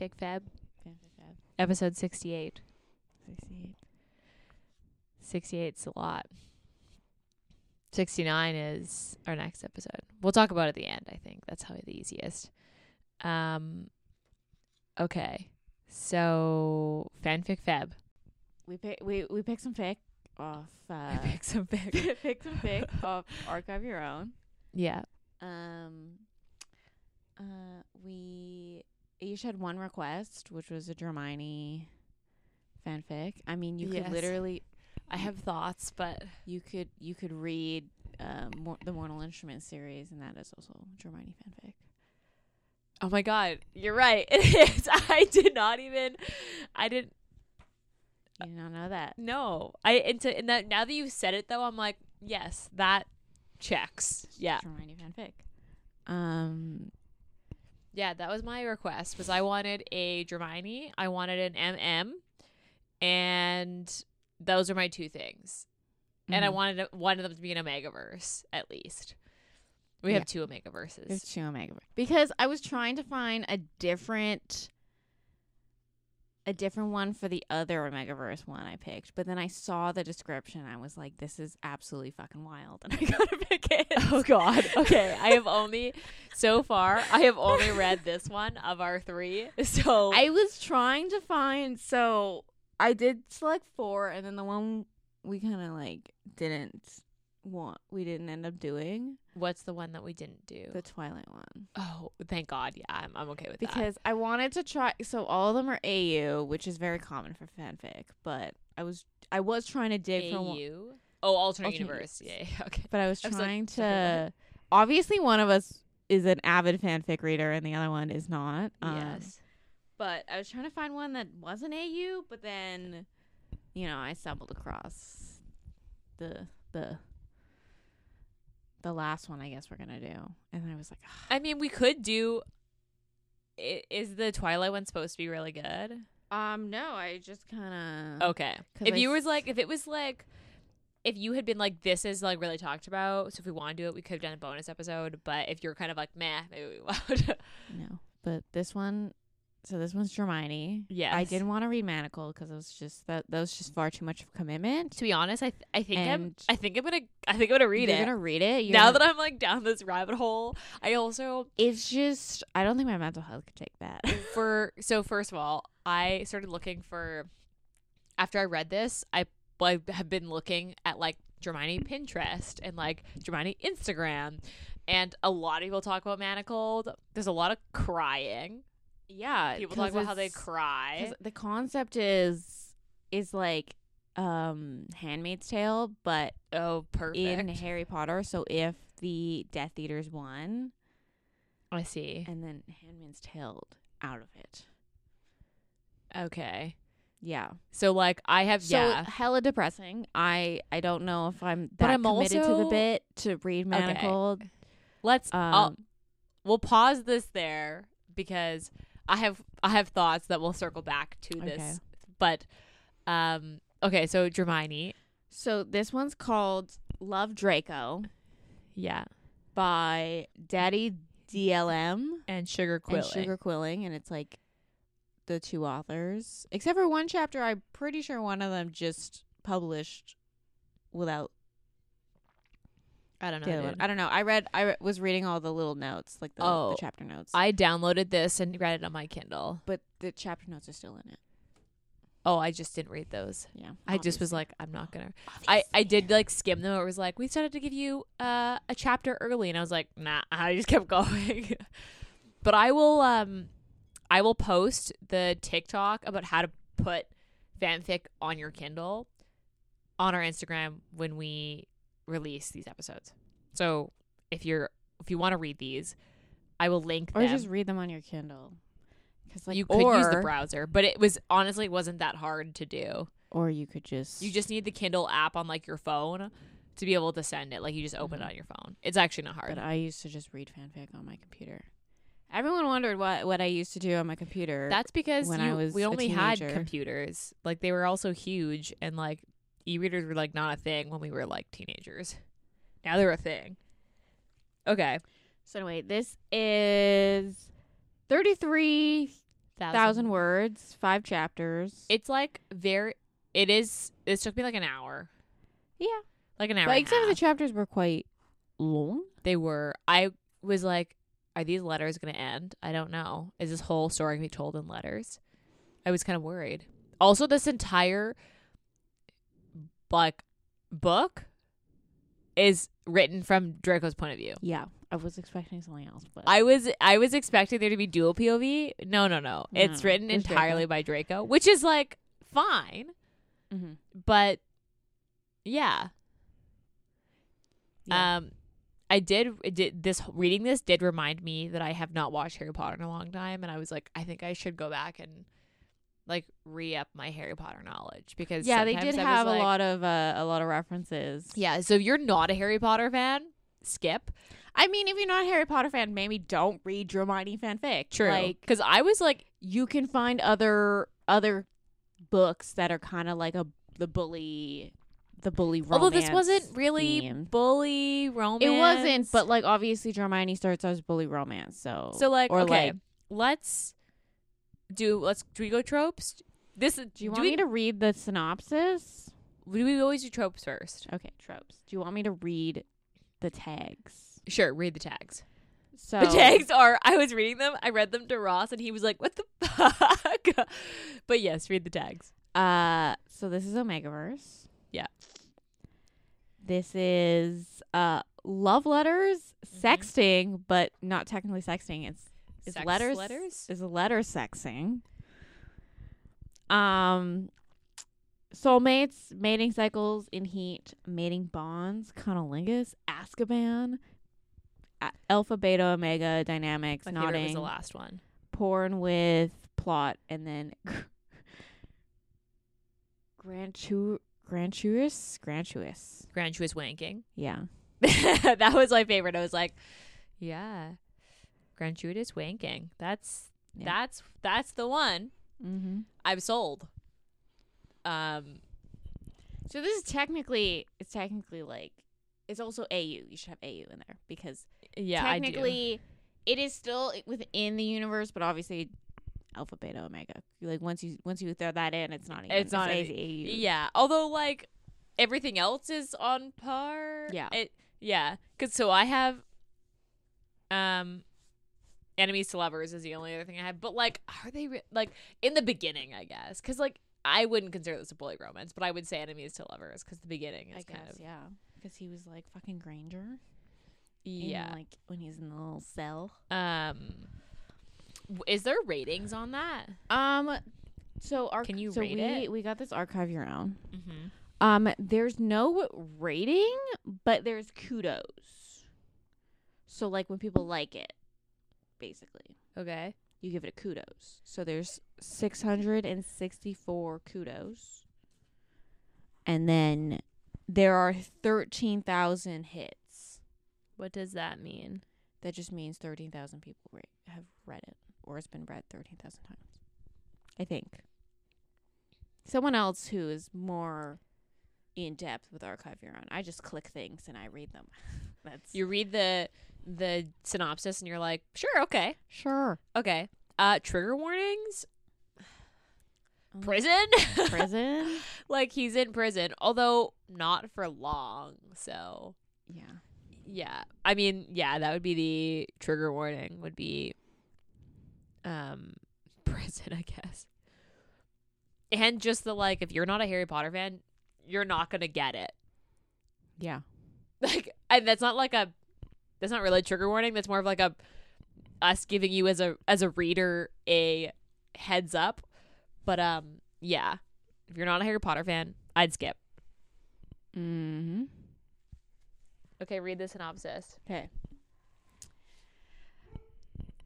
Welcome. We're back. Fanfic Feb, Fanfic Fab. episode 68. 68. 68's a lot. 69 is our next episode. We'll talk about it at the end, I think. That's probably the easiest. Um okay. So fanfic feb. We pick we we pick some fic off uh Pick some fic. picked some fic off Archive Your Own. yeah. Um uh we each had one request, which was a Hermione fanfic. I mean you Yes. could literally I have thoughts, but you could you could read um Mor- the Mortal Instruments series and that is also Hermione fanfic. oh my god, you're right. It is. I did not even I didn't You did not know that. No, I into and that now that you said it though, I'm like, yes, that checks. Yeah. Hermione fanfic. Um Yeah, that was my request. Was I wanted a Dramione, I wanted an MM, and those are my two things. And I mhm. wanted one of them to be an Omegaverse at least. We Yeah. have two Omegaverses. There's two Omega because I was trying to find a different a different one for the other Omegaverse one I picked, but then I saw the description. I was like, "This is absolutely fucking wild," and I gotta pick it. Oh God. Okay, I have only so far I have only read this one of our three. So I was trying to find. So I did select four, and then the one we kind of like didn't want. We didn't end up doing what's the one that we didn't do? the Twilight one. oh, thank God. Yeah, I'm I'm okay with that. because I wanted to try. So all of them are AU, which is very common for fanfic. But I was I was trying to dig for one, AU. Oh, alternate, Alternate universe. Yeah, yeah. Okay. but I was I was like, trying to. Obviously, one of us is an avid fanfic reader, and the other one is not. Um, yes. But I was trying to find one that wasn't AU, but then, you know, I stumbled across the the the last one. I guess we're gonna do, and I was like, "Ah, I mean, we could do. Is the Twilight one supposed to be really good? um, no, I just kind of okay. If I you was like, if it was like, if you had been like, this is like really talked about, so if we want to do it, we could have done a bonus episode. But if you're kind of like, meh, maybe we won't. No, but this one. So this one's Hermione. Yes. I didn't want to read Manacle because it was just that that was just far too much of a commitment. to be honest, I th- I think I'm I think I'm gonna I think I'm gonna read You're it gonna read it You're now gonna- that I'm like down this rabbit hole. I also it's just I don't think my mental health could take that. for so first of all, I started looking for after I read this, I I have been looking at like Dramione Pinterest and like Dramione Instagram, and a lot of people talk about Manacled. There's a lot of crying. Yeah, People talk about how they cry. the concept is is like um Handmaid's Tale, but Oh, perfect. in Harry Potter. So if the Death Eaters won, I see. and then Handmaid's Tale out of it. Okay. Yeah. So like I have So yeah. hella depressing. I I don't know if I'm that But I'm committed to the bit to read Manacled. Let's Um, I'll, we'll pause this there because I have I have thoughts that we'll circle back to this. But um okay, so Hermione. so this one's called Love Draco Yeah. by Daddy DLM And Sugarquilling. and Sugarquilling, and it's like the two authors, except for one chapter. I'm pretty sure one of them just published without I don't know. the other one. I don't know. I read. I re- was reading all the little notes, like the, Oh. the chapter notes. I downloaded this and read it on my Kindle. but the chapter notes are still in it. Oh, I just didn't read those. Yeah, I just was like, I'm not gonna. I I did like skim them. It was like we started to give you uh, a chapter early, and I was like, nah. I just kept going. but I will um, I will post the TikTok about how to put fanfic on your Kindle on our Instagram when we release these episodes. So if you're if you want to read these, I will link them. or them. just read them on your Kindle. Cause like you could use the browser, but it was honestly wasn't that hard to do. or you could just You just need the Kindle app on like your phone to be able to send it. Like you just open Mhm. it on your phone. It's actually not hard. But I used to just read fanfic on my computer. Everyone wondered what what I used to do on my computer. That's because when you, I was we only had computers. Like they were also huge and like e-readers were like not a thing when we were like teenagers. Now they're a thing. Okay. so anyway, this is thirty-three thousand words, five chapters. It's like very. It is. This took me like an hour. Yeah. like an hour. but and a except for the half. chapters were quite long. they were. I was like, are these letters going to end? I don't know. Is this whole story going to be told in letters? I was kind of worried. Also, this entire like book is written from Draco's point of view. Yeah, I was expecting something else, but I was I was expecting there to be dual POV. No, no, no. no It's written it's entirely Draco. by Draco, which is like fine, Mhm. but yeah. Yeah. Um I did did this reading this did remind me that I have not watched Harry Potter in a long time and I was like I think I should go back and like re-up my Harry Potter knowledge because yeah, they did I have a lot of uh, a lot of references. Yeah, so if you're not a Harry Potter fan, skip. I mean, if you're not a Harry Potter fan, maybe don't read Hermione fanfic. True. Like Cuz I was like you can find other other books that are kind of like a the bully the bully romance. although this wasn't really theme. bully romance. It wasn't, but like obviously Hermione starts as bully romance. So So like or okay, like let's do let's do we go tropes? This do you want we, me to read the synopsis? do we always do tropes first? Okay, tropes. Do you want me to read the tags? Sure, read the tags. So The tags are I was reading them, I read them to Ross and he was like, What the fuck? but yes, read the tags. Uh, so this is Omegaverse. Yeah. This is uh love letters, Mhm. sexting, but not technically sexting. It's it's Sex letters. letters? Is a letter sexing. Um, soulmates, mating cycles in heat, mating bonds, cunnilingus, Azkaban, a- alpha, beta, omega dynamics, My favorite was the last one. porn with plot, and then grantu grantuous grantuous. Grantuous wanking. Yeah. that was my favorite. I was like, Yeah. Gratuitous wanking. That's Yeah. that's that's the one. Mm-hmm. I'm sold. Um So this is technically it's technically like it's also AU. You should have AU in there because yeah, technically it is still within the universe, but obviously alpha, beta, omega. Like once you once you throw that in, it's not even It's not AU. Yeah, although like everything else is on par. Yeah. It yeah, cuz so I have um enemies to lovers is the only other thing I have. But like are they re- like in the beginning, I guess. Cuz like I wouldn't consider this a bully romance, but I would say enemies to lovers cuz the beginning I kind guess, of yeah. Because he was like fucking Granger. yeah. like when he's in the little cell. Um is there ratings on that? Um so our Can you so rate we, it? we got this archive your own. Mhm. Um, there's no rating, but there's kudos. So like when people like it, basically, Okay. you give it a kudos. So there's 664 kudos. And then there are 13,000 hits. What does that mean? That just means 13,000 people re- have read it or it's been read 13,000 times. I think. Someone else who is more in depth with Archive Your Own. I just click things and I read them. That's You read the the synopsis and you're like, "Sure, okay." sure. Okay. Uh trigger warnings? Um, Prison? Prison. like he's in prison, although not for long. So, yeah. yeah. I mean, yeah, that would be the trigger warning would be um prison, I guess. And just the like if you're not a Harry Potter fan, you're not going to get it. Yeah. Like and that's not like a that's not really a trigger warning, that's more of like a us giving you as a as a reader a heads up. But um yeah, if you're not a Harry Potter fan, I'd skip. Mm-hmm. Okay, read the synopsis. Okay.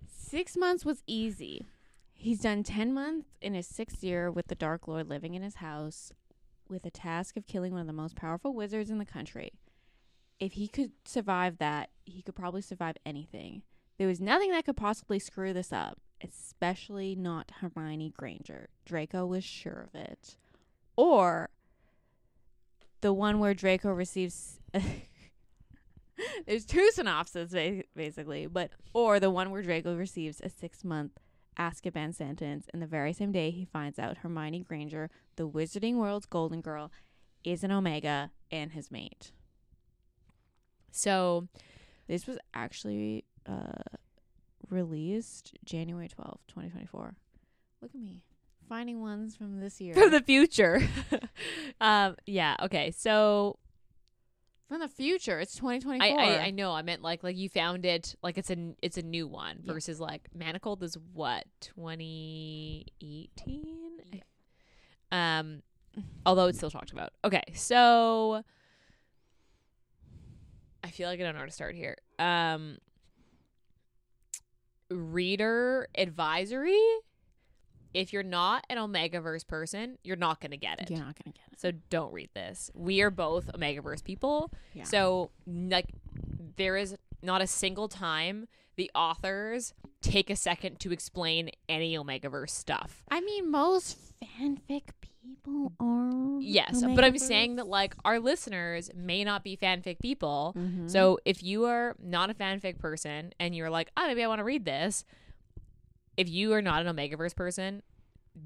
Six months was easy. He's done 10 months in his sixth year with the Dark Lord living in his house with the task of killing one of the most powerful wizards in the country. If he could survive that, he could probably survive anything. There was nothing that could possibly screw this up, especially not Hermione Granger. Draco was sure of it. Or the one where Draco receives There's two synopses basically, but or the one where Draco receives a six month Azkaban sentence, and the very same day he finds out Hermione Granger, the Wizarding World's Golden Girl, is an Omega and his mate. So This was actually uh, released January twelfth, 2024. Look at me finding ones from this year. from the future. um, yeah. Okay. So from the future. It's 2024. I, I I know I meant like like you found it like it's a it's a new one Yeah. versus like Manacled is what 2018. Um, although it's still talked about. Okay, so I feel like I don't know where to start here. Um, reader advisory. If you're not an Omegaverse person, you're not gonna get it. You're not gonna get it. So don't read this. We are both Omegaverse people. Yeah. So like there is not a single time the authors take a second to explain any Omegaverse stuff. I mean, most fanfic people are. Yes, but I'm saying that like our listeners may not be fanfic people. Mm-hmm. So if you are not a fanfic person and you're like, oh, maybe I want to read this, if you are not an Omegaverse person,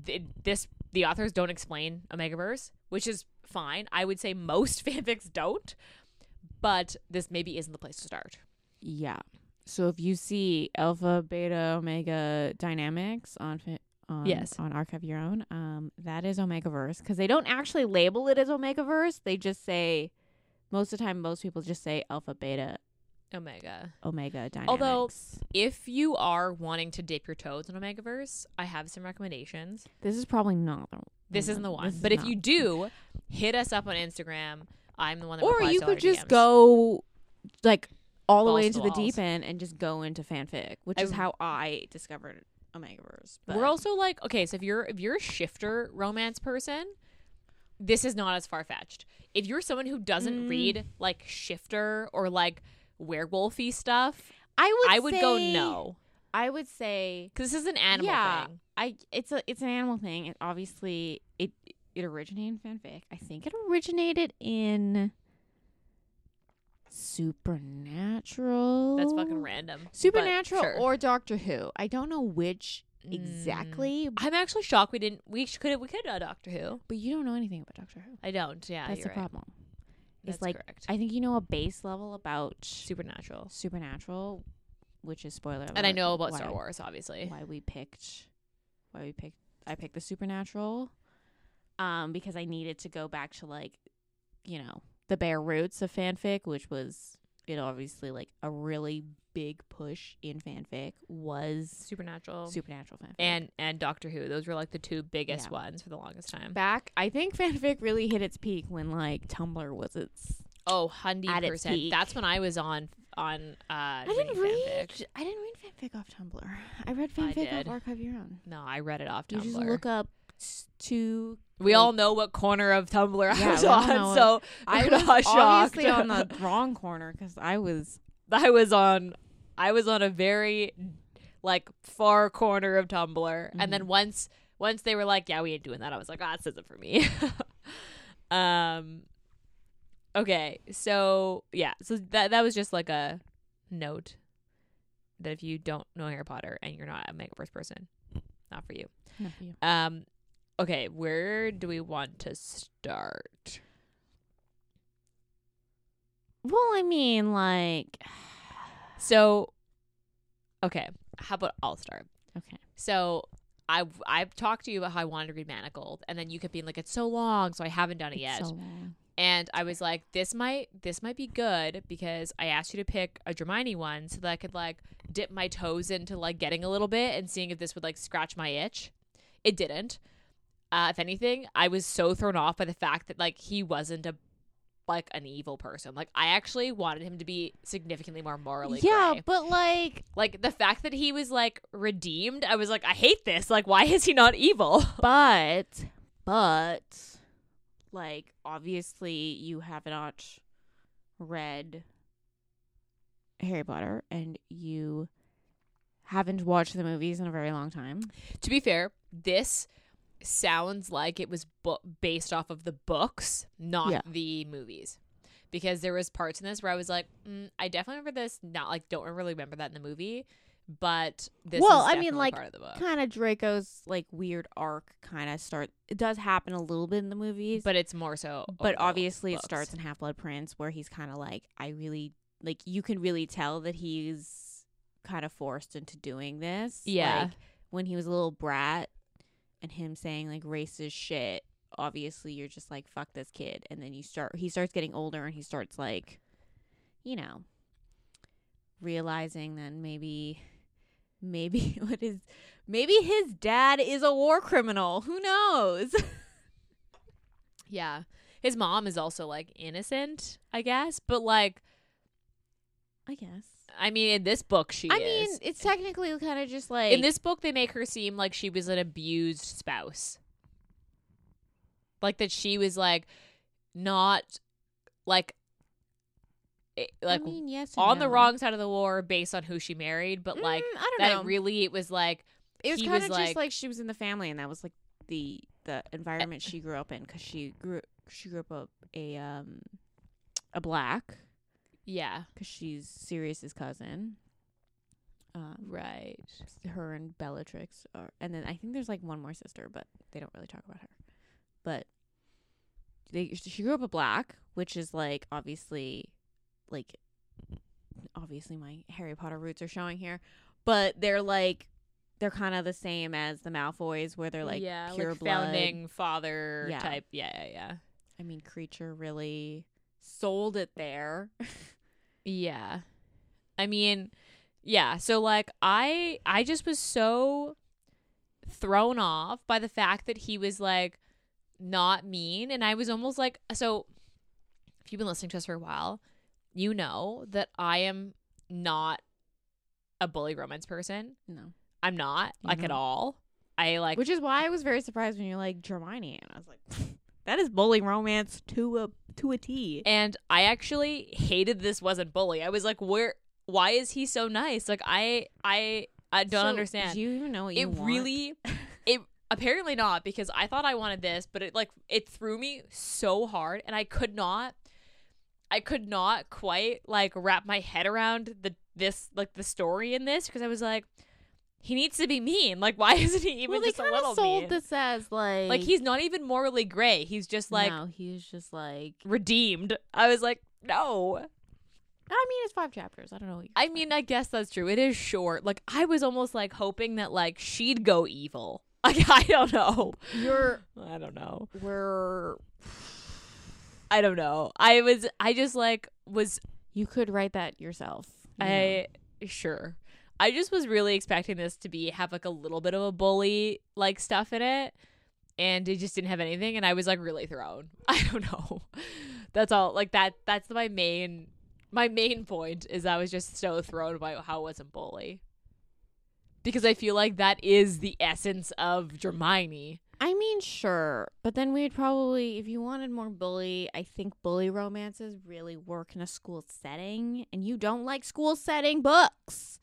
th- this the authors don't explain Omegaverse, which is fine. I would say most fanfics don't, but this maybe isn't the place to start. yeah. So if you see alpha, beta, omega dynamics on on Yes. on Archive Your Own, um, that is Omegaverse because they don't actually label it as Omegaverse. They just say most of the time, most people just say alpha, beta, Omega. omega dynamics. Although- If you are wanting to dip your toes in Omegaverse, I have some recommendations. this is probably not the This isn't the one, but if not- you do, hit us up on Instagram. I'm the one that or you could just DMs. go like all the way into the the deep end and just go into fanfic, which I- is how I discovered Omegaverse. But We're also like okay, so if you're if you're a shifter romance person, this is not as far fetched. If you're someone who doesn't Mm. read like shifter or like werewolfy stuff, I would I would go no I would say because this is an animal Yeah. thing. I it's a it's an animal thing. It obviously it it originated in fanfic. I think it originated in Supernatural. That's fucking random. Supernatural sure. or Doctor Who. I don't know which Mm. exactly, I'm actually shocked we didn't. We could we could have Doctor Who. but you don't know anything about Doctor Who. I don't. Yeah, That's the right. problem. That's It's like correct. I think you know a base level about Supernatural, Supernatural, which is spoiler. and I know about why- Star Wars, obviously. why we picked why we picked I picked the supernatural um because I needed to go back to like you know the bare roots of fanfic which was it obviously like a really big push in fanfic was Supernatural supernatural fanfic and and Doctor Who. Those were like the two biggest Yeah. ones for the longest time. back I think fanfic really hit its peak when like Tumblr was its Oh, hundred percent. That's when I was on on. Uh, I didn't read fanfic. I didn't read fanfic off Tumblr I read fanfic did. off Archive Your Own No, I read it off you Tumblr. just look up two we all know what corner of Tumblr I Yeah, was we all on, know so I was not shocked. obviously on the wrong corner because I was I was on I was on a very like far corner of Tumblr. And then once once they were like, Yeah, we ain't doing that, I was like, Ah, this isn't for me. um Okay, so yeah, so that that was just like a note that if you don't know Harry Potter and you're not a Megaverse person, not for you. not for you. Um okay, where do we want to start? Well, I mean, like, So okay, how about I'll start? okay, So I've I've talked to you about how I wanted to read Manacled, and then you kept being like, "It's so long," so I haven't done it yet. so and I was like, "This might this might be good because I asked you to pick a Hermione one so that I could like dip my toes into like getting a little bit and seeing if this would like scratch my itch." It didn't. Uh, if anything, I was so thrown off by the fact that like he wasn't a like an evil person. Like I actually wanted him to be significantly more morally yeah, gray. but like, Like the fact that he was like redeemed, I was like, I hate this. Like, why is he not evil? but, but, like, obviously, you have not read Harry Potter, and you haven't watched the movies in a very long time. to be fair, this sounds like it was bu- based off of the books, not Yeah. the movies. because there was parts in this where I was like, mm, I definitely remember this. Not like don't really remember that in the movie, but this. Well, is I mean, like, part of the book. kind of Draco's like weird arc kind of start. It does happen a little bit in the movies, but it's more so. but obviously it starts in Half Blood Prince where he's kind of like I really like you can really tell that he's kind of forced into doing this. Yeah. Like when he was a little brat and him saying like racist shit, obviously you're just like fuck this kid and then you start he starts getting older and he starts like you know realizing that maybe maybe what is maybe his dad is a war criminal. Who knows? Yeah, his mom is also like innocent, I guess, but like, I guess. I mean, in this book, she. I is. mean, it's technically kind of just like in this book they make her seem like she was an abused spouse like that she was like not like like I mean, yes, on the wrong side of the war based on who she married but like Mm, I don't that know. really it was like it was kind of just like- like she was in the family, and that was like the the environment she grew up in because she grew she grew up a um a black yeah because she's Sirius's cousin. Um, right her and Bellatrix are, and then I think there's like one more sister, but they don't really talk about her. But they she grew up a black, which is like obviously like obviously my Harry Potter roots are showing here, but they're like they're kind of the same as the Malfoys, where they're like yeah pure like blood. founding father Yeah. type yeah yeah yeah I mean, Kreacher really sold it there. Yeah. I mean, yeah, so like I I just was so thrown off by the fact that he was like not mean and I was almost like so if you've been listening to us for a while, you know that I am not a bully romance person. no, I'm not You're like at all. I like which is why I was very surprised when you're like Hermione, and I was like, that is bully romance to a to a T. And I actually hated this wasn't bully. I was like, where? Why is he so nice? Like I, I, I don't So, understand. Do you even know what you it want? really, it apparently not because I thought I wanted this, but it like it threw me so hard, and I could not, I could not quite like wrap my head around the this like the story in this because I was like, he needs to be mean. Like why isn't he even well, just a kind little of sold mean? this as like like he's not even morally gray. He's just like no, he's just like redeemed. I was like, no. I mean, it's five chapters. I don't know. I mean, I guess that's true. It is short. Like I was almost like hoping that like she'd go evil. Like I don't know. you're I don't know. we're I don't know. I was I just like was you could write that yourself. you know. I sure. I just was really expecting this to be have like a little bit of a bully like stuff in it and it just didn't have anything and I was like really thrown. I don't know. That's all. Like that that's my main my main point is I was just so thrown by how it wasn't bully. Because I feel like that is the essence of Hermione. I mean, sure, but then we'd probably, if you wanted more bully, I think bully romances really work in a school setting, and you don't like school setting books.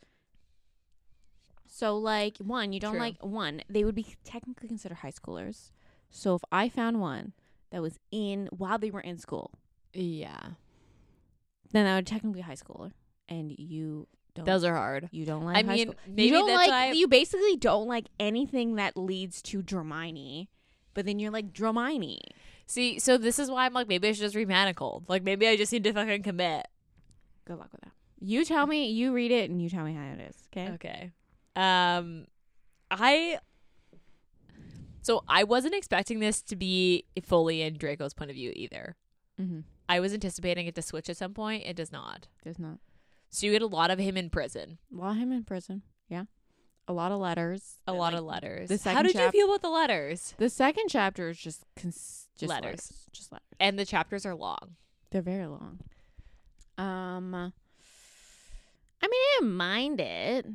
So, like, one, you don't True. like one. They would be technically considered high schoolers. So, if I found one that was in while they were in school, Yeah. then that would technically be a high schooler, and you don't. Those are hard. you don't like. I high mean, school- maybe you don't that's like. why You basically don't like anything that leads to Dramione, but then you're like Dramione. See, so this is why I'm like maybe I should just read Manacled. Like maybe I just need to fucking commit. Good luck with that. You tell me. You read it, and you tell me how it is. Okay. Okay. Um I So I wasn't expecting this to be fully in Draco's point of view either. Mm-hmm. I was anticipating it to switch at some point. It does not. Does not So you get a lot of him in prison. a lot of him in prison. Yeah, a lot of letters. A lot like, of letters. the How second did chap- you feel about the letters? The second chapter is just cons- just Letters. letters. Just letters. And the chapters are long. They're very long. Um, I mean, I didn't mind it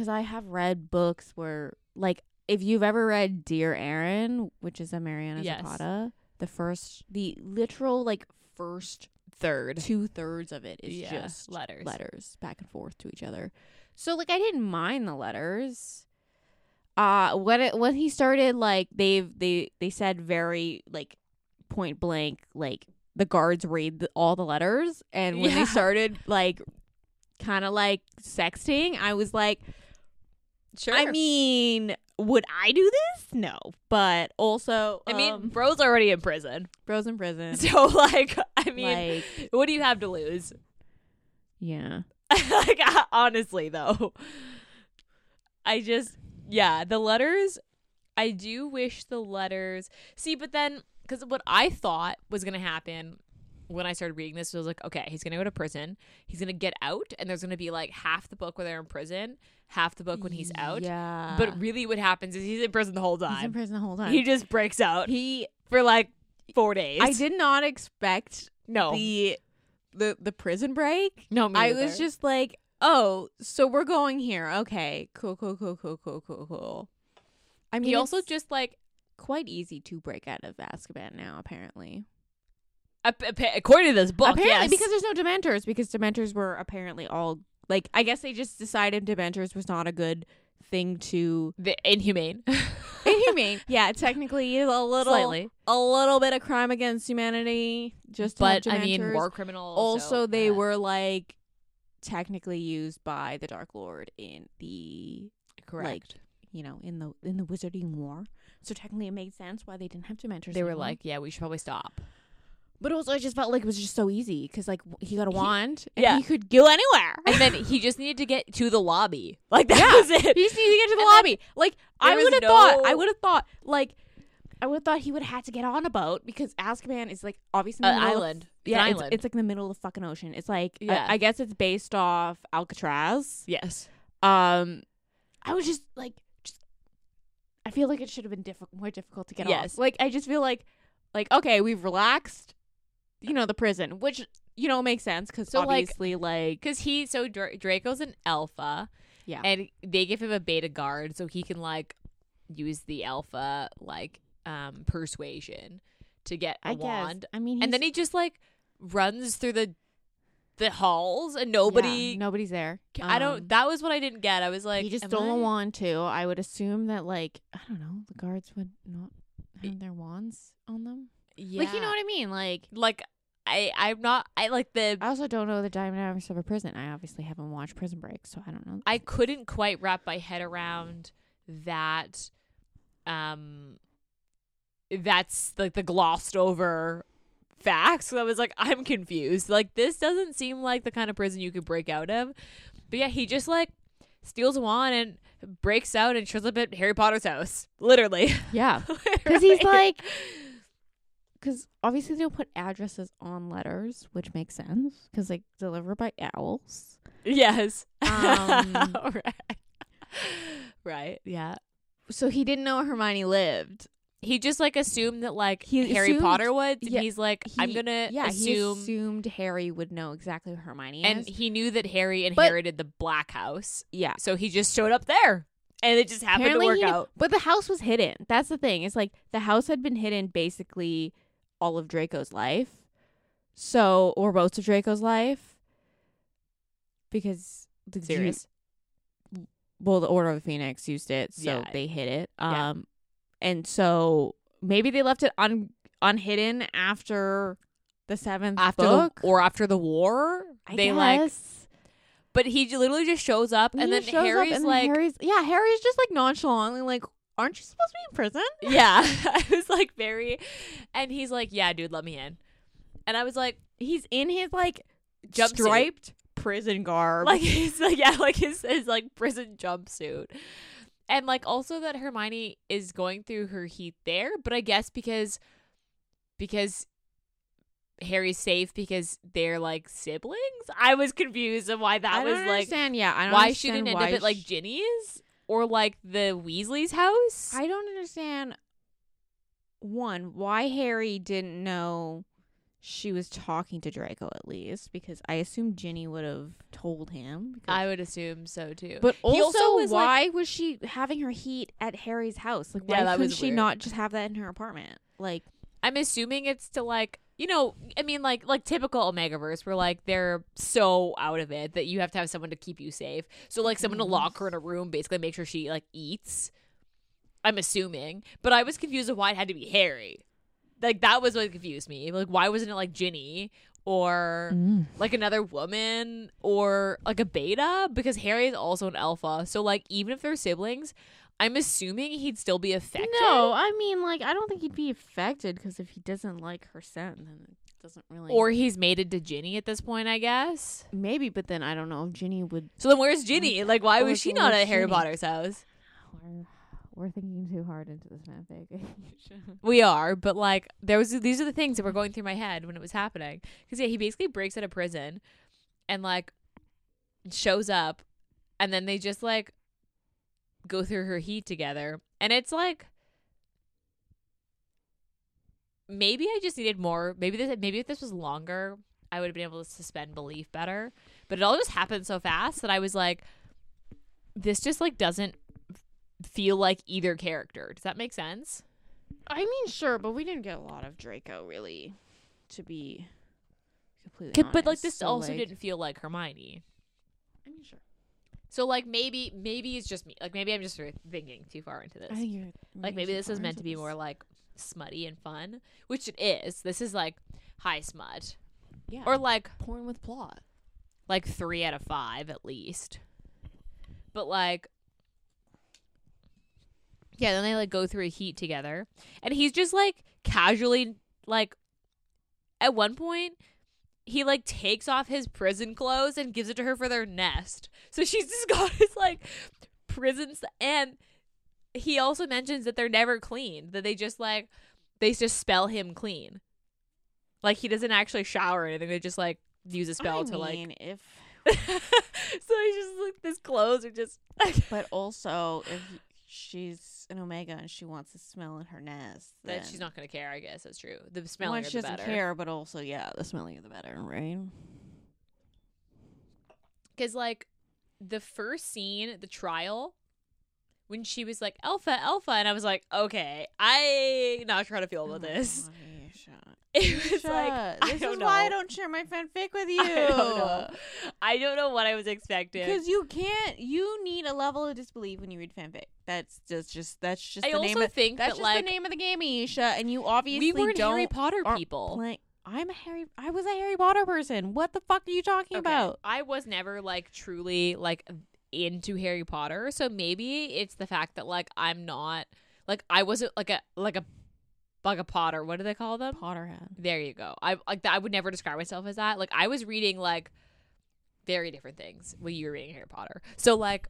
because I have read books where, like, if you've ever read Dear Aaron, which is a Mariana Yes. Zapata, the first, the literal like first Third. two thirds of it is Yeah, just letters. letters back and forth to each other. So like I didn't mind the letters. Uh when it when he started like they've they they said very like point blank like the guards read the, all the letters and when Yeah. they started like kind of like sexting i was like Sure. i mean would i do this no but also I mean, um, bro's already in prison, bros in prison so like, I mean, like what do you have to lose? yeah like, honestly, though, I just, yeah, the letters. I do wish the letters. See, but then, because what I thought was gonna happen when I started reading this was like, okay, he's gonna go to prison. He's gonna get out, and there's gonna be like half the book where they're in prison, half the book when he's out. yeah But really, what happens is he's in prison the whole time. he's in prison the whole time He just breaks out he for like four days. i did not expect no, the the the prison break no. Me I neither. was just like, oh, so we're going here. Okay, cool, cool, cool, cool, cool, cool, cool. I mean, He also just like quite easy to break out of Azkaban now, apparently. ap- ap- according to this book, apparently, yes. because there's no Dementors, because Dementors were apparently all like, I guess they just decided Dementors was not a good thing to the inhumane. inhumane. yeah, technically, a little, Slightly. a little bit of crime against humanity. Just, but I mean, war criminals. also so, they uh, were like technically used by the Dark Lord in the correct. you know in the in the Wizarding War. So technically, it made sense why they didn't have Dementors. they were like, yeah, we should probably stop. But also I just felt like it was just so easy because like he got a wand and yeah. he could go anywhere. And then he just needed to get to the lobby. Like that Yeah. was it. he just needed to get to the And then lobby. Like I would have thought, I would have thought like. I would have thought he would have had to get on a boat because Azkaban is like obviously An of- island. It's yeah, an it's, island. it's like in the middle of the fucking ocean. It's like I- Yeah. I, guess it's based off Alcatraz. yes. Um, I was just like, just I feel like it should have been difficult, more difficult to get Yes. off. Like I just feel like, like okay, we've relaxed, you know, the prison, which you know makes sense because So, like- obviously, like, Because he, so Dra- Draco's an alpha. Yeah. And they give him a beta guard so he can, like, use the alpha, like, um, persuasion to get a I guess. wand. I mean, And then he just, like, runs through the the halls and nobody. nobody's there. I don't. Um, That was what I didn't get. I was like, he just stole a I- wand too. I would assume that like I don't know, the guards would not have their wands on them. Yeah. Like you know what I mean? Like like I I'm not I like the I also don't know the dynamics of a prison. I obviously haven't watched Prison Break, so I don't know. I couldn't quite wrap my head around that um that's like the glossed over facts. So I was like, I'm confused. Like this doesn't seem like the kind of prison you could break out of. But yeah, he just like steals a wand and breaks out and shows up at Harry Potter's house. Literally. yeah, because he's like, because obviously they don't put addresses on letters, which makes sense because like delivered by owls. Yes. Um, right. Right. Yeah. So he didn't know Hermione lived. He just like assumed that like He Harry assumed- Potter would. Yeah, he's like, I'm He- gonna yeah, he assume. assumed Harry would know exactly who Hermione and is. he knew that Harry But- inherited the Black House, yeah, so he just showed up there, and it just happened Apparently to work he out. But the house was hidden. That's the thing. It's like the house had been hidden basically all of Draco's life. So, or most of Draco's life. Because the Sirius? well, the Order of the Phoenix used it, so Yeah. they hid it. Yeah. Um, and so maybe they left it un unhidden after the seventh After book. the or after the war, I they like. But he literally just shows up, and He then shows up Harry's and like, Harry's yeah, Harry's just like nonchalantly like, aren't you supposed to be in prison? "Yeah." I was like very, and he's like, "Yeah, dude, let me in," and I was like, he's in his like Jumpsuit. striped prison garb. like he's like yeah like his his like prison jumpsuit and like also that hermione is going through her heat there but i guess because because harry's safe because they're like siblings i was confused of why that was don't like understand. Yeah, I don't why she didn't understand end up at like ginny's or like the weasley's house I don't understand. One, why Harry didn't know she was talking to Draco at least because I assume Ginny would have told him. I would assume so too but also, also was, like- why was she having her heat at Harry's house? Like, why Yeah, couldn't she weird. not just have that in her apartment? Like, I'm assuming it's to like you know I mean like like typical Omegaverse where like they're so out of it that you have to have someone to keep you safe. So like someone to lock her in a room, basically make sure she like eats. I'm assuming, but I was confused of why it had to be Harry. like that was what confused me. Like why wasn't it like Ginny or Mm. like another woman or like a beta because Harry is also an alpha. So like even if they're siblings, I'm assuming he'd still be affected. No, I mean, like, I don't think he'd be affected because if he doesn't like her scent, then it doesn't really. Or he's mated to Ginny at this point, I guess. maybe, but then I don't know if Ginny would. So then where's Ginny? Like why was she not at Harry Ginny? Potter's house? We're, we're thinking too hard into this fanfic. We are, but like there was these are the things that were going through my head when it was happening. Cuz yeah, he basically breaks out of prison and like shows up and then they just like go through her heat together. And it's like maybe I just needed more. Maybe this maybe if this was longer, I would have been able to suspend belief better. But it all just happened so fast that I was like this just like doesn't feel like either character. Does that make sense? I mean, sure, but we didn't get a lot of Draco really to be completely. But like this so, also like- didn't feel like Hermione. I mean, sure. So like maybe maybe it's just me. Like maybe I'm just thinking too far into this. I think you're like maybe this is meant to be more like smutty and fun, which it is. This is like high smut yeah, or like porn with plot. like 3 out of 5 at least. But like yeah, then they like go through a heat together and he's just like casually like at one point he like takes off his prison clothes and gives it to her for their nest. So she's just got his like prisons and he also mentions that they're never cleaned, that they just like they just spell him clean. Like he doesn't actually shower or anything. They just like use a spell I to like if so he's just like his clothes are just but also if she's an omega and she wants to smell in her nest, that she's not gonna care. I guess that's true. The one, smelling she are the doesn't better. care, but also yeah, the smelling of the better, right? Because like the first scene, the trial, when she was like Alpha, Alpha, and I was like, okay, I not sure how to feel about oh this. Oh, Aisha. It was like Aisha, I this is know. why I don't share my fanfic with you. I don't know. I don't know what I was expecting. Because you can't, you need a level of disbelief when you read fanfic. That's just, just that's just I the name also of think that's that just like the name of the game, Aisha. And you obviously we weren't Harry Potter people. play- I'm a Harry. I was a Harry Potter person. What the fuck are you talking Okay. about? I was never like truly like into Harry Potter, so maybe it's the fact that like I'm not like I wasn't like a like a like a Potter. What do they call them? Potterhead. There you go. I like that. I would never describe myself as that. Like I was reading like very different things when you were reading Harry Potter. So like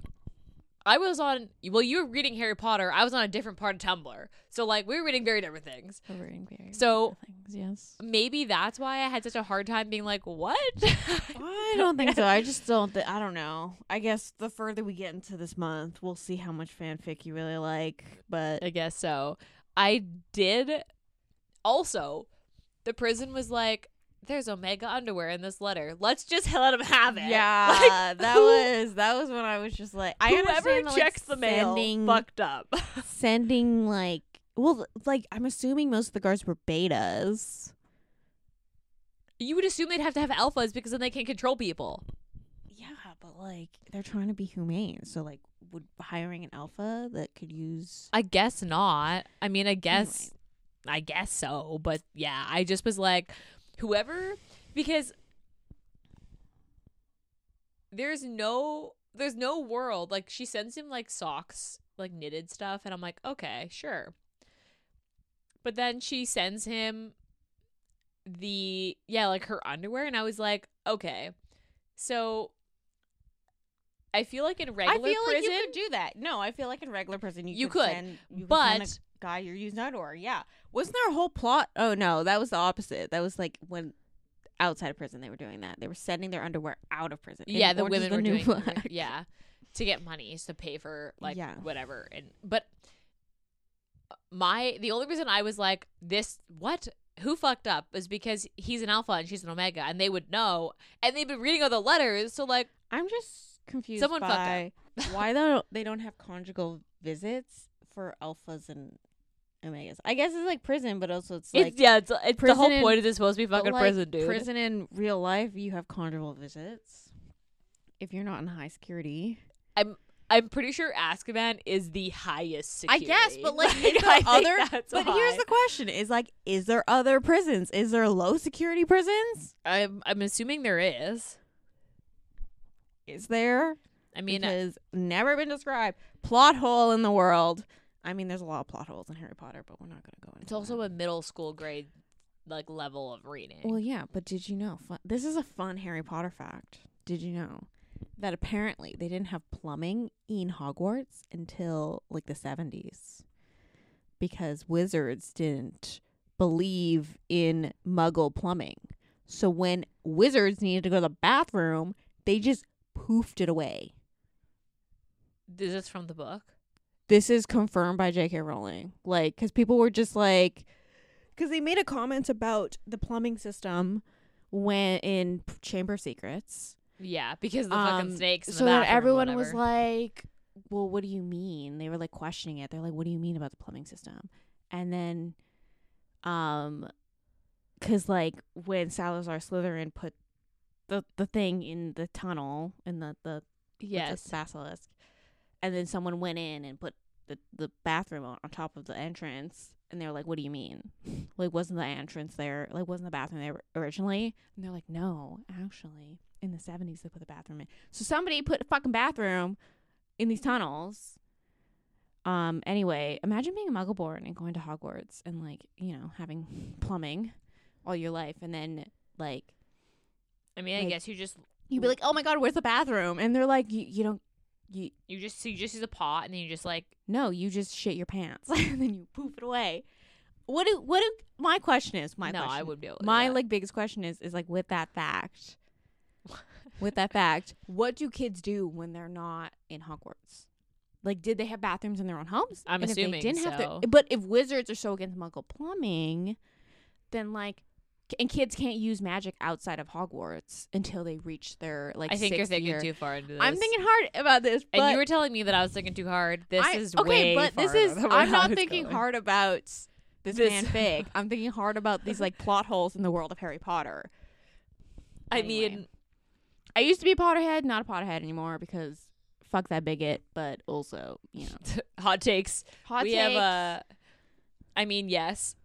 I was on well, you were reading Harry Potter. I was on a different part of Tumblr. So like we were reading very different things. Reading very So- things, yes. Maybe that's why I had such a hard time being like, what? I don't think so. I just don't. Th- I don't know. I guess the further we get into this month, we'll see how much fanfic you really like. But I guess so. I did also the prison was like there's omega underwear in this letter. Let's just let him have it. yeah, Like, that who- was that was when I was just like, I whoever that, like, checks the mail sending, fucked up. sending like well, like I'm assuming most of the guards were betas. you would assume they'd have to have alphas because then they can control people. But like they're trying to be humane, so like would hiring an alpha that could use I guess not. I mean, I guess I guess so, but yeah, I just was like whoever because there's no there's no world like she sends him like socks, like knitted stuff and I'm like, "Okay, sure." But then she sends him the yeah, like her underwear and I was like, "Okay." So I feel like in regular I feel prison, like you could do that. No, I feel like in regular prison you, You could, could, send, you could but- a guy you're using underwear. Yeah, wasn't there a whole plot? Oh no, that was the opposite. That was like when outside of prison they were doing that. They were sending their underwear out of prison. Yeah the women the were New doing Black. yeah to get money to pay for like Yeah. whatever and but my the only reason i was like this what who fucked up is because he's an alpha and she's an omega and they would know and they've been reading all the letters so like I'm just confused Someone fucked by why don't they don't have conjugal visits for alphas and omegas. I guess it's like prison, but also it's like it's yeah it's, it's the whole in- point of this supposed to be fucking like, prison dude Prison in real life, you have conjugal visits. If you're not in high security, I'm I'm pretty sure Azkaban is the highest I guess, but like, is I other? But here's the question: Is like, is there other prisons? Is there low security prisons? I'm I'm assuming there is. Is there? I mean, uh, has never been described. Plot hole in the world. I mean, there's a lot of plot holes in Harry Potter, but we're not going to go into. it's also that. a middle school grade like level of reading. Well, yeah, but did you know? Fun, this is a fun Harry Potter fact. Did you know that apparently they didn't have plumbing in Hogwarts until like the 70s because wizards didn't believe in muggle plumbing. So when wizards needed to go to the bathroom, they just poofed it away. This is this from the book? this is confirmed by J.K. Rowling. Like, because people were just like, because they made a comment about the plumbing system when in Chamber Secrets. Yeah, because the Um, fucking snakes. So the everyone was like, "Well, what do you mean?" They were like questioning it. They're like, "What do you mean about the plumbing system?" And then, um, because like when Salazar Slytherin put the the thing in the tunnel in the the with the yes, basilisk. And then someone went in and put the, the bathroom on, on top of the entrance. And they were like, what do you mean? like, wasn't the entrance there? Like, wasn't the bathroom there originally? And they're like, no, actually, in the 70s, they put the bathroom in. So somebody put a fucking bathroom in these tunnels. Um, anyway, imagine being a muggle born and going to Hogwarts and, like, you know, having plumbing all your life. And then, like, I mean, I like- guess you just you'd be like, oh my God, where's the bathroom? And they're like, you, you don't, you, you just so you just use a pot and then you just like No, you just shit your pants and then you poof it away. What do what do my question is my no, question. I would be able. To do my that. like biggest question is is like with that fact. with that fact, what do kids do when they're not in Hogwarts? Like, did they have bathrooms in their own homes? I'm And if they assuming didn't have so. their, but if wizards are so against Muggle plumbing, then like, and kids can't use magic outside of Hogwarts until they reach their like. I think you're thinking year. too far into this. I'm thinking hard about this, but and you were telling me that I was thinking too hard. This I- is okay, but this is I'm not thinking going. hard about this, This- fanfic. I'm thinking hard about these like plot holes in the world of Harry Potter. I mean, I used to be a Potterhead, not a Potterhead anymore because fuck that bigot, but also, you know. hot takes. Hot we have uh, a. I mean, yes.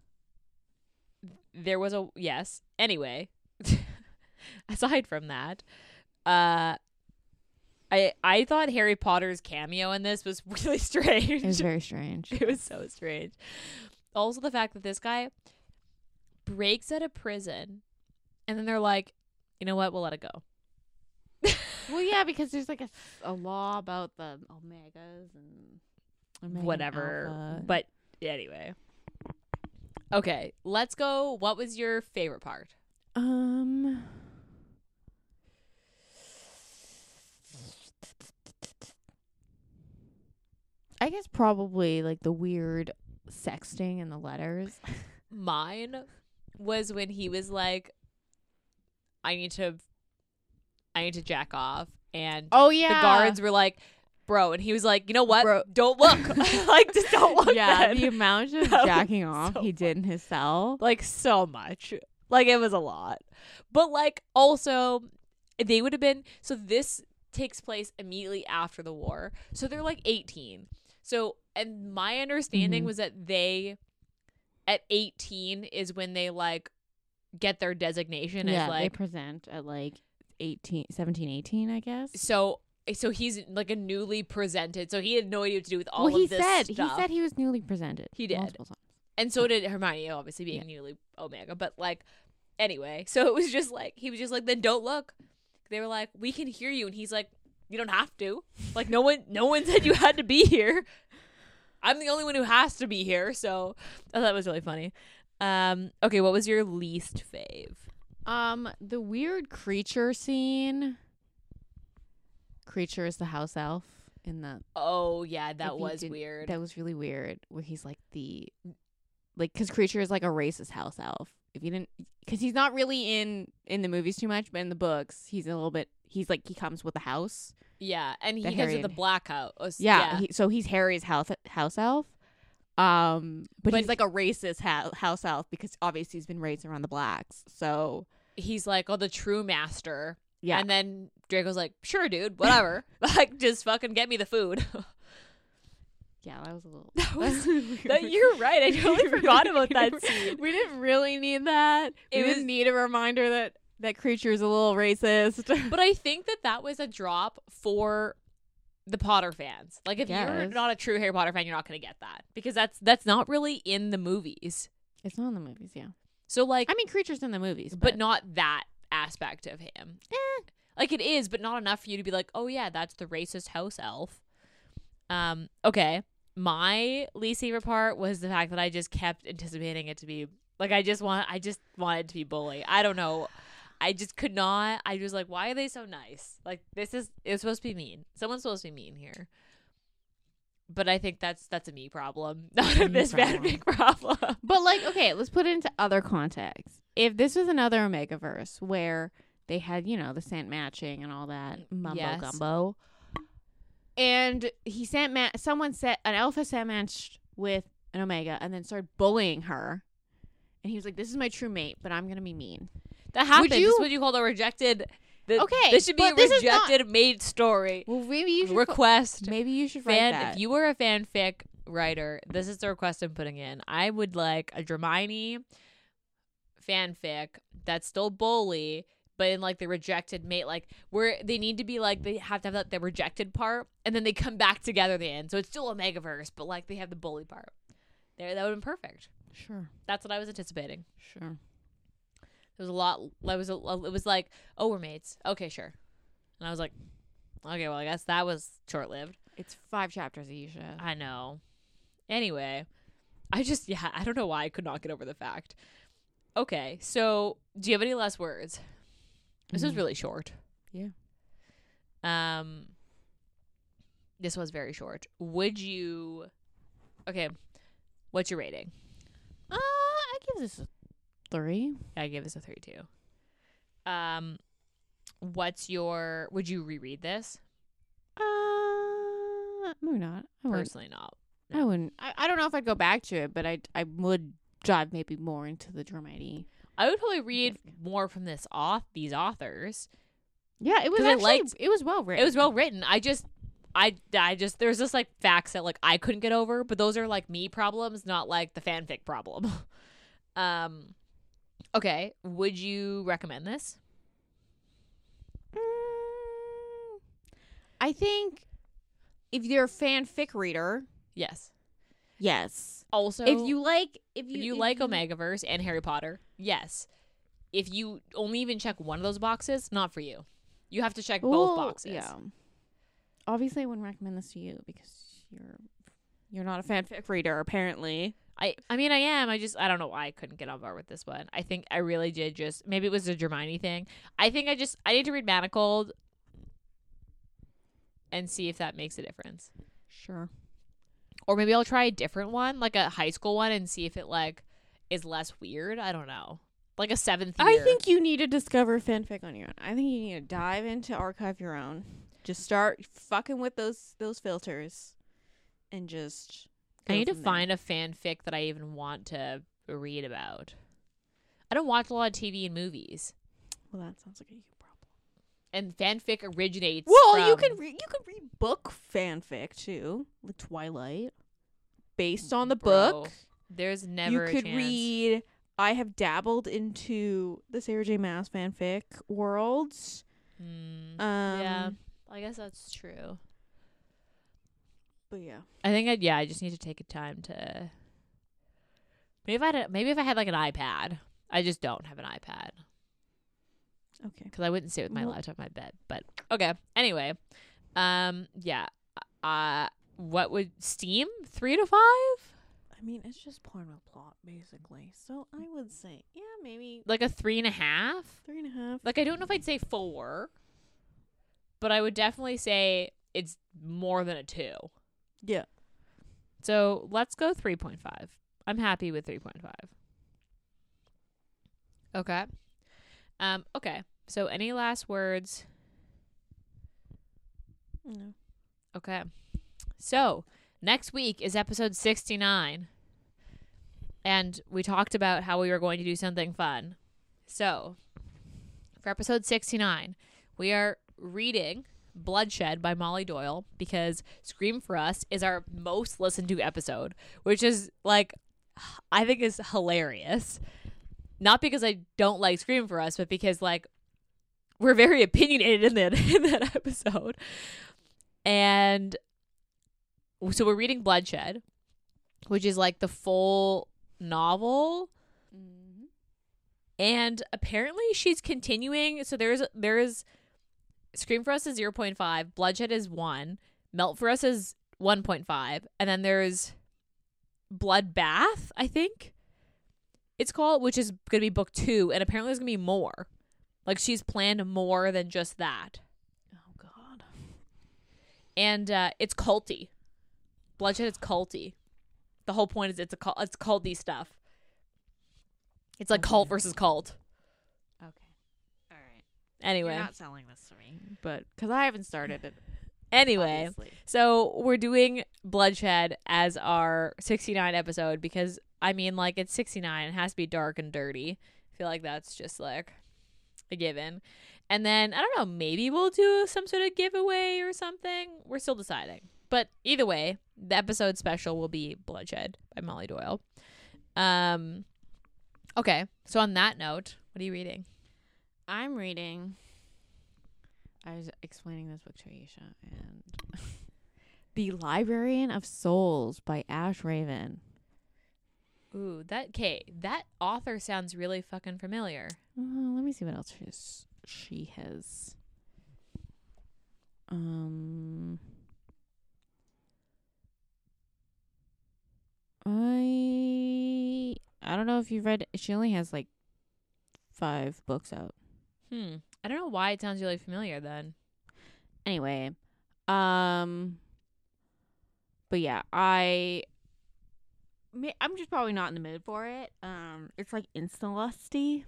There was a yes. Anyway, aside from that, uh, I I thought Harry Potter's cameo in this was really strange. It was very strange. it was so strange. Also, the fact that this guy breaks out of prison, and then they're like, you know what? We'll let it go. well, yeah, because there's like a, a law about the omegas and omega Whatever. alpha. But anyway. Okay, let's go. What was your favorite part? um I guess probably like the weird sexting and the letters. Mine was when he was like, I need to, I need to jack off. And Oh yeah. the guards were like, bro. And he was like, you know what? Bro. Don't look. like, just don't look. Yeah, then." the amount of That jacking off so he did in his cell. like so much. Like it was a lot. But like also they would have been so this takes place immediately after the war. So they're like 18. So and my understanding Mhm. was that they at 18 is when they like get their designation yeah, as they present at like 18, 17, 18, I guess. so so he's like a newly presented. So he had no idea what to do with all well, he of this said stuff. he said he was newly presented. He did. multiple times. And so did Hermione, obviously being Yeah. newly Omega. But like, anyway, so it was just like he was just like, then don't look. They were like, we can hear you, and he's like, you don't have to. Like no one, no one said you had to be here. I'm the only one who has to be here. So I thought that was really funny. Um, okay, what was your least fave? Um, the weird Kreacher scene. Kreacher is the house elf in the Oh yeah, that was did- weird. that was really weird. Where he's like the, like, because Kreacher is like a racist house elf. If you didn't, because he's not really in in the movies too much, but in the books he's a little bit. He's like he comes with the house. yeah, and he that goes Harry with the black house. Yeah, He, so he's Harry's house house elf. Um, but, But- he's like a racist ha- house elf because obviously he's been raised around the blacks. So he's like, oh, the true master Yeah. And then Draco's like, "Sure, dude, whatever. like, just fucking get me the food." yeah, that was a little. That was- That- you're right. I totally forgot about that scene. We didn't really need that. It we was- didn't need a reminder that that Kreacher is a little racist. But I think that that was a drop for the Potter fans. Like, if you're not a true Harry Potter fan, you're not going to get that because that's that's not really in the movies. it's not in the movies, yeah. So, like, I mean, Kreacher's in the movies, but, but, not that aspect of him. Eh. Like it is, but not enough for you to be like, oh yeah, that's the racist house elf. Um, okay. My least favorite part was the fact that I just kept anticipating it to be like I just want I just wanted to be bully. I don't know. I just could not. I was like, why are they so nice? Like this is it's supposed to be mean. Someone's supposed to be mean here. But I think that's that's a me problem, not a Miss. Fanfic problem. But like, okay, let's put it into other context. If this was another Omegaverse where they had, you know, the scent matching and all that mm, mumbo Yes. gumbo, and he sent ma- someone set an alpha scent matched with an Omega and then started bullying her, and he was like, "This is my true mate, but I'm gonna be mean." That happens. Would you- is what you call a rejected. The, Okay, this should be a this is not- rejected mate story. Well, maybe you should Request maybe you should write fan. that. If you were a fanfic writer, this is the request I'm putting in. I would like a Hermione fanfic that's still bully, but in like the rejected mate, like where they need to be like they have to have that the rejected part, and then they come back together at the end. So it's still an Omegaverse, but like they have the bully part. There, that would have been perfect. sure, That's what I was anticipating. sure. There was a lot. Was a. It was like, oh, we're mates. Okay, sure. And I was like, okay, well, I guess that was short lived. It's five chapters, Aisha. I know. Anyway, I just yeah, I don't know why I could not get over the fact. Okay, so do you have any last words? This was Mm. really short. Yeah. Um. This was very short. Would you? Okay, what's your rating? Uh, I give this a three. I give this a three too. Um, what's your? Would you reread this? Uh, maybe not. I. Personally, not. I wouldn't. I, I don't know if I'd go back to it, but I I would dive maybe more into the Dramione. I would probably read more from this auth these authors. Yeah, it was 'Cause I actually liked- it was well written. It was well written. I just I I just there's just like facts that like I couldn't get over, but those are like me problems, not like the fanfic problem. um okay, would you recommend this? Mm, I think if you're a fanfic reader, Yes. yes. Also if you like, if if you, you if like Omegaverse and Harry Potter, yes. If you only even check one of those boxes, not for you. You have to check both Well, boxes. Yeah. Obviously, I wouldn't recommend this to you because you're you're not a fanfic reader, apparently. I I mean I am. I just I don't know why I couldn't get on board with this one. I think I really did just maybe it was a Hermione thing. I think I just I need to read Manacled and see if that makes a difference. Sure. Or maybe I'll try a different one, like a high school one and see if it like is less weird. I don't know. Like a seventh year. I think you need to discover fanfic on your own. I think you need to dive into Archive of Our Own. Just start fucking with those those filters, and just. I need to from there. find a fanfic that I even want to read about. I don't watch a lot of TV and movies. Well, that sounds like a you problem. And fanfic originates Well, you can read you can read book fanfic too, like Twilight, based on the Bro, book. There's never you could chance. read. I have dabbled into the Sarah J. Maas fanfic worlds. Mm, Um, yeah, I guess that's true. But yeah, I think I yeah, I just need to take a time to. Maybe if I had a, maybe if I had like an iPad, I just don't have an iPad okay. because I wouldn't sit with my laptop in my bed. But okay, anyway, um, yeah, uh, what would Steam three to five? I mean, it's just porno plot basically. So I would say, yeah, maybe Like a three and a half? three and a half. Like I don't know if I'd say four, but I would definitely say it's more than a two. Yeah. So let's go 3.5. I'm happy with 3.5. Okay. Um, okay. So any last words? No. Okay. So next week is episode 69. And we talked about how we were going to do something fun. So for episode 69, we are reading Bloodshed by Molly Doyle because Scream for Us is our most listened to episode, which is like I think is hilarious. Not because I don't like Scream for Us, but because like we're very opinionated in that in that episode. And so we're reading Bloodshed, which is like the full novel Mm-hmm. and apparently she's continuing so there's there's scream for us is 0.5 bloodshed is 1 melt for us is 1.5 and then there's bloodbath i think it's called which is going to be book 2 and apparently there's going to be more like she's planned more than just that Oh God. and uh it's culty bloodshed is culty the whole point is it's a cult it's culty stuff it's like cult Okay. versus cult Okay. All right. Anyway You're not selling this to me, but because I haven't started it. Anyway, obviously. so we're doing Bloodshed as our 69 episode because I mean, like, it's 69. It has to be dark and dirty. I feel like that's just like a given. And then, I don't know, maybe we'll do some sort of giveaway or something. We're still deciding. But either way, the episode special will be Bloodshed by Molly Doyle. Um, okay. So, on that note, what are you reading? I'm reading. I was explaining this book to Aisha, and The Librarian of Souls by Ash Raven. Ooh, that, okay, that author sounds really fucking familiar. Uh, let me see what else she's, she has. Um, I I don't know if you've read. She only has like five books out. Hmm. I don't know why it sounds really familiar then. Anyway, um, but yeah, I. I'm just probably not in the mood for it. Um, it's like insta lusty.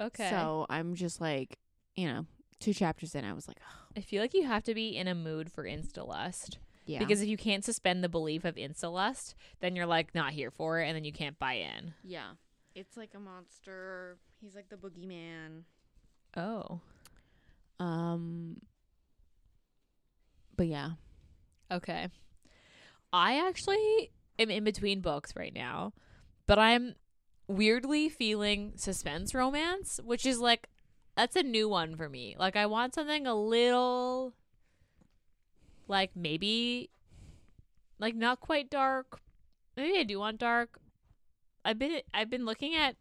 Okay. So I'm just like, you know, two chapters in, I was like, I feel like you have to be in a mood for insta-lust. yeah, Because if you can't suspend the belief of insta-lust, then you're like not here for it and then you can't buy in. yeah, it's like a monster. He's like the boogeyman. Oh. Um, but yeah, Okay. I actually am in between books right now, but I'm weirdly feeling suspense romance, which is like that's a new one for me. Like I want something a little like maybe like not quite dark. Maybe I do want dark. I've been I've been looking at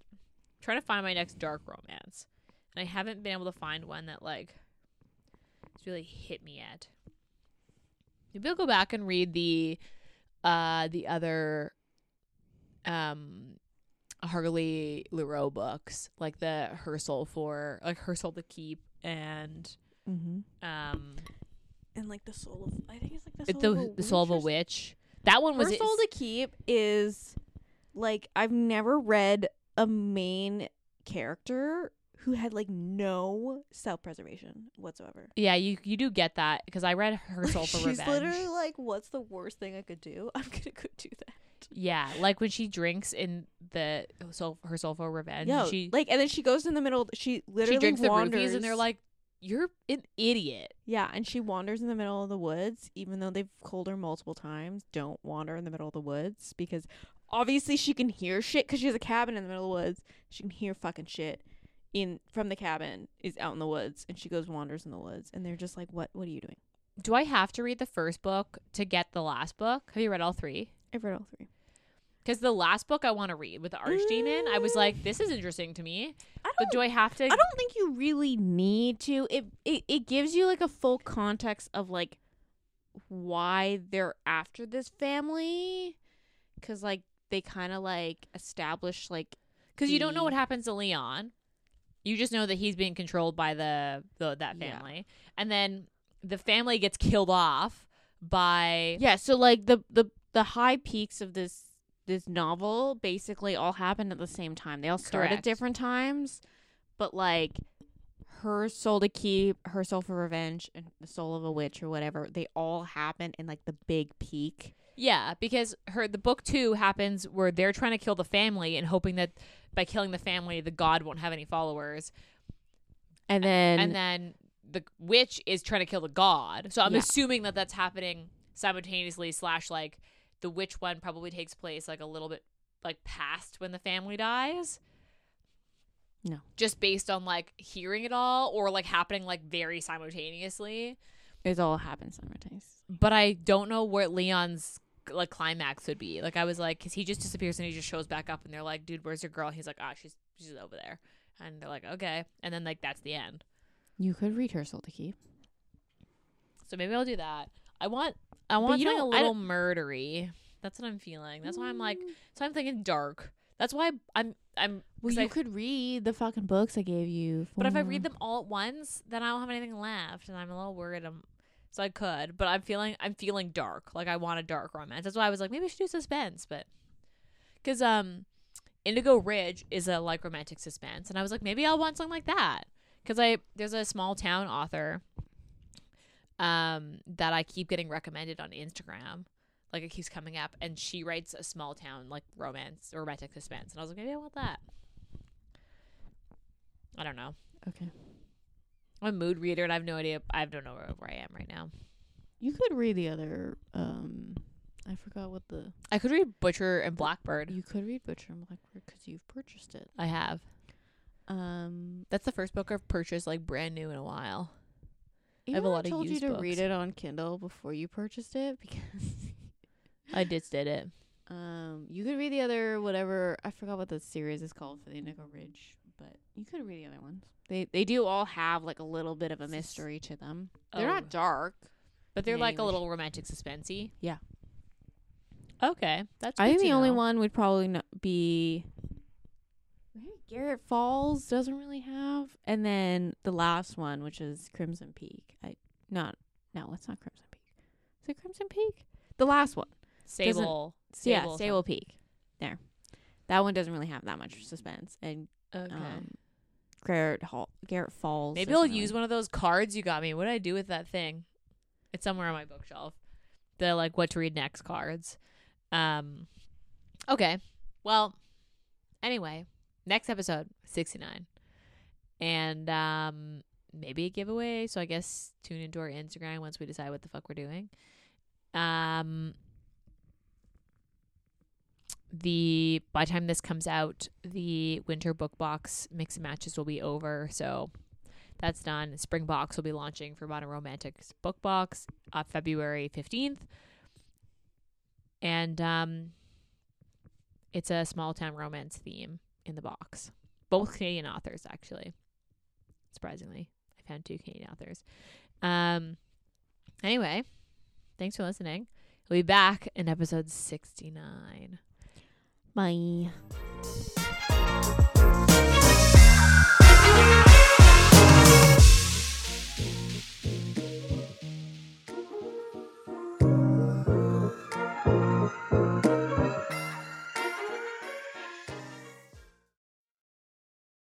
trying to find my next dark romance. And I haven't been able to find one that like has really hit me yet. Maybe I'll go back and read the uh the other um Harley Laroux books, like the Her Soul for like Her Soul to Keep and mm-hmm. um and like the soul of I think it's like the soul the of a the Soul of a witch Witch. That one was Her soul to keep is like I've never read a main character who had like no self preservation whatsoever. Yeah, you you do get that because I read Her Soul for She's Revenge. literally like, "What's the worst thing I could do? I'm gonna go do that." Yeah, like when she drinks in the soul her soul for revenge. Yeah, she like, and then she goes in the middle. She literally she drinks the wanders, roofies and they're like, "You're an idiot." yeah, and she wanders in the middle of the woods, even though they've told her multiple times, "Don't wander in the middle of the woods," because obviously she can hear shit because she has a cabin in the middle of the woods. She can hear fucking shit in from the cabin is out in the woods, and she goes wanders in the woods, and they're just like, "What? What are you doing?" Do I have to read the first book to get the last book? Have you read all three? I've read all three. Because the last book I want to read with the archdemon, I was like, "This is interesting to me." But do I have to? I don't think you really need to. It, it it gives you like a full context of like why they're after this family, because like they kind of like establish like Because you don't know what happens to Leon. You just know that he's being controlled by the, the that Yeah. family, and then the family gets killed off by yeah. So like the the the high peaks of this this novel basically all happened at the same time. They all start Correct. at different times, but like her soul to keep, her soul for revenge, and the soul of a witch or whatever. They all happen in like the big peak. Yeah, because her the book two happens where they're trying to kill the family and hoping that by killing the family the god won't have any followers. And then and then the witch is trying to kill the god. So I'm Yeah. assuming that that's happening simultaneously. Slash, like the witch one probably takes place like a little bit like past when the family dies. No. just based on like hearing it all, or like happening like very simultaneously. it all happens simultaneously. But I don't know where Leon's like climax would be. Like I was like, because he just disappears and he just shows back up, and they're like, "Dude, where's your girl?" He's like, "Ah, she's she's over there," and they're like, "Okay," and then like that's the end. You could read her soul to keep. So maybe I'll do that. I want I want you something a little murdery. That's what I'm feeling. That's why I'm like so I'm thinking dark. That's why I'm I'm Well, you I- could read the fucking books I gave you. but if I read them all at once, then I don't have anything left and I'm a little worried I'm so I could, but I'm feeling I'm feeling dark. Like I want a dark romance. That's why I was like maybe I should do suspense, but cuz um Indigo Ridge is a like romantic suspense and I was like maybe I'll want something like that. Cuz I there's a small town author um that I keep getting recommended on Instagram. Like it keeps coming up and she writes a small town like romance romantic suspense and I was like maybe I want that. I don't know. Okay. I'm a mood reader and I have no idea I don't know where, where I am right now. You could read the other. Um, I forgot what the. I could read Butcher and Blackbird. You could read Butcher and Blackbird because you've purchased it. I have. Um, That's the first book I've purchased like brand new in a while. I have a lot of told you used to books. read it on Kindle before you purchased it because. I just did it. Um, you could read the other whatever I forgot what the series is called for the Indigo Ridge, but you could read the other ones. They they do all have like a little bit of a mystery to them. They're Oh. not dark. But they're Yeah, like you a wish- little romantic suspensey. Yeah. Okay. That's I good think to the only know. one would probably not be maybe Garnet Flats doesn't really have, and then the last one, which is Crimson Peak. I not no, it's not Crimson Peak. Is it Crimson Peak? The last one. Sable. yeah, Sable Sable Peak. There. That one doesn't really have that much suspense, and Okay. um, Garrett Hall, Garnet Flats. Maybe I'll use one of those cards you got me. What did I do with that thing? It's somewhere on my bookshelf. The like what to read next cards. Um Okay. Well, anyway, next episode, 69. And um maybe a giveaway, so I guess tune into our Instagram once we decide what the fuck we're doing. Um the by the time this comes out, the winter book box mix and matches will be over, so that's done. Spring box will be launching for Modern Romantics book box uh, February 15th. And um it's a small town romance theme in the box. Both Canadian authors actually. Surprisingly, I found two Canadian authors. Um anyway, thanks for listening. We'll be back in episode 69. Bye.